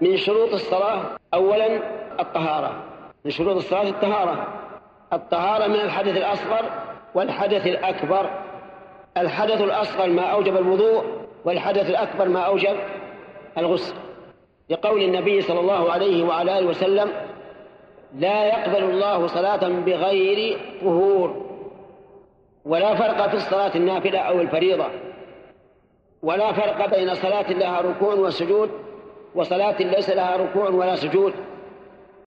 من شروط الصلاة أولا الطهارة. من شروط الصلاة الطهارة. الطهارة من الحدث الأصغر والحدث الأكبر. الحدث الأصغر ما أوجب الوضوء والحدث الأكبر ما أوجب الغسل. لقول النبي صلى الله عليه وعلى آله وسلم لا يقبل الله صلاة بغير طهور. ولا فرق في الصلاة النافلة أو الفريضة. ولا فرق بين صلاة لها ركوع وسجود وصلاة ليس لها ركوع ولا سجود.